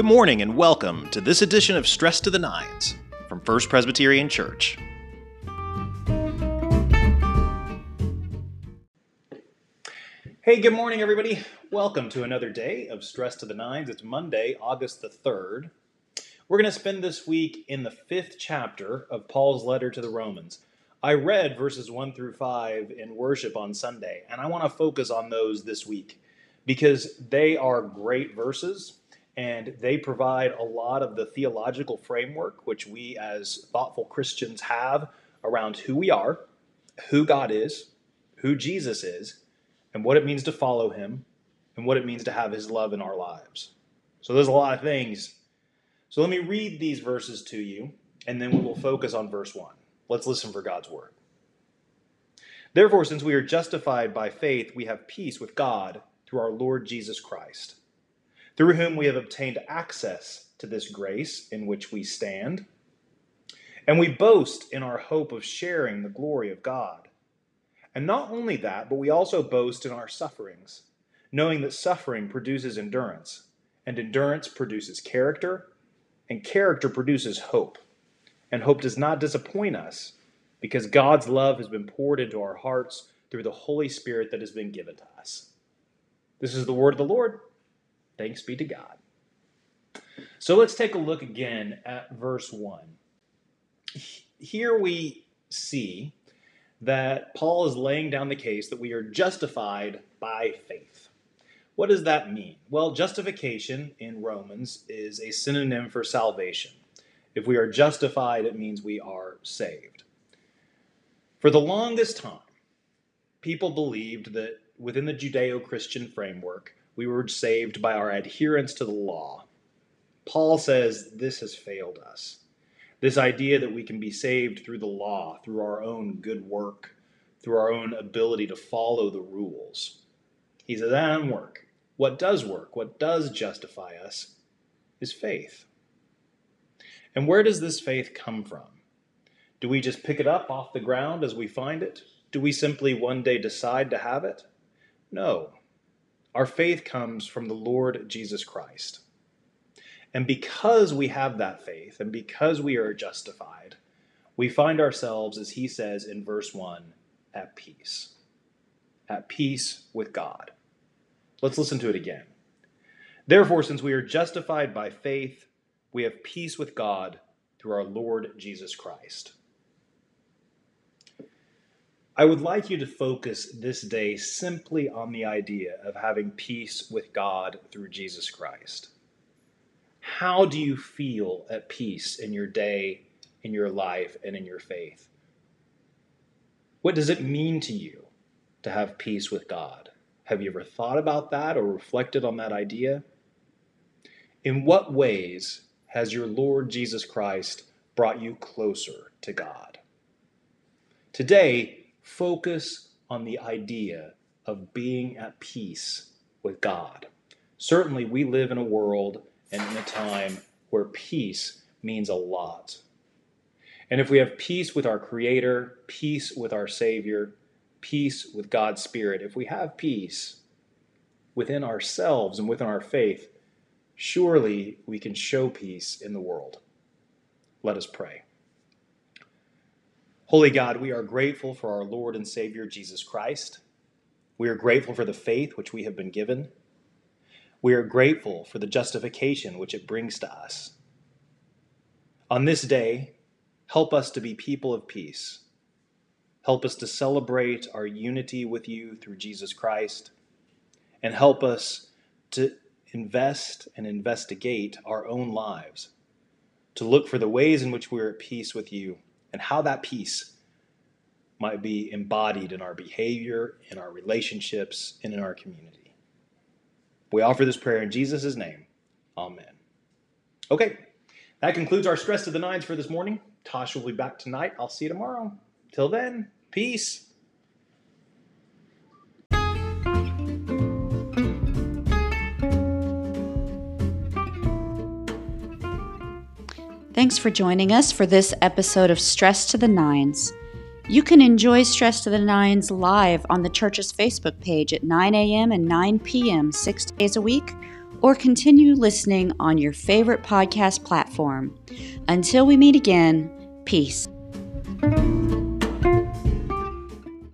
Good morning and welcome to this edition of Stress to the Nines from First Presbyterian Church. Hey, good morning, everybody. Welcome to another day of Stress to the Nines. It's Monday, August the 3rd. We're going to spend this week in the fifth chapter of Paul's letter to the Romans. I read verses 1 through 5 in worship on Sunday, and I want to focus on those this week because they are great verses and they provide a lot of the theological framework which we as thoughtful Christians have around who we are, who God is, who Jesus is, and what it means to follow him, and what it means to have his love in our lives. So there's a lot of things. So let me read these verses to you, and then we will focus on verse 1. Let's listen for God's word. Therefore, since we are justified by faith, we have peace with God through our Lord Jesus Christ through whom we have obtained access to this grace in which we stand. And we boast in our hope of sharing the glory of God. And not only that, but we also boast in our sufferings, knowing that suffering produces endurance, and endurance produces character, and character produces hope. And hope does not disappoint us, because God's love has been poured into our hearts through the Holy Spirit that has been given to us. This is the word of the Lord. Thanks be to God. So let's take a look again at verse 1. Here we see that Paul is laying down the case that we are justified by faith. What does that mean? Well, justification in Romans is a synonym for salvation. If we are justified, it means we are saved. For the longest time, people believed that within the Judeo Christian framework, we were saved by our adherence to the law. Paul says this has failed us. This idea that we can be saved through the law, through our own good work, through our own ability to follow the rules. He says that doesn't work. What does work, what does justify us, is faith. And where does this faith come from? Do we just pick it up off the ground as we find it? Do we simply one day decide to have it? No. Our faith comes from the Lord Jesus Christ. And because we have that faith and because we are justified, we find ourselves, as he says in verse 1, at peace. At peace with God. Let's listen to it again. Therefore, since we are justified by faith, we have peace with God through our Lord Jesus Christ. I would like you to focus this day simply on the idea of having peace with God through Jesus Christ. How do you feel at peace in your day, in your life, and in your faith? What does it mean to you to have peace with God? Have you ever thought about that or reflected on that idea? In what ways has your Lord Jesus Christ brought you closer to God? Today, focus on the idea of being at peace with God. Certainly, we live in a world and in a time where peace means a lot. And if we have peace with our Creator, peace with our Savior, peace with God's Spirit, if we have peace within ourselves and within our faith, surely we can show peace in the world. Let us pray. Holy God, we are grateful for our Lord and Savior Jesus Christ. We are grateful for the faith which we have been given. We are grateful for the justification which it brings to us. On this day, help us to be people of peace. Help us to celebrate our unity with you through Jesus Christ. And help us to invest and investigate our own lives, to look for the ways in which we are at peace with you and how that peace might be embodied in our behavior, in our relationships, and in our community. We offer this prayer in Jesus' name. Amen. Okay, that concludes our Stress to the Nines for this morning. Tosh will be back tonight. I'll see you tomorrow. Till then, peace. Thanks for joining us for this episode of Stress to the Nines. You can enjoy Stress to the Nines live on the church's Facebook page at 9 a.m. and 9 p.m. six days a week, or continue listening on your favorite podcast platform. Until we meet again, peace.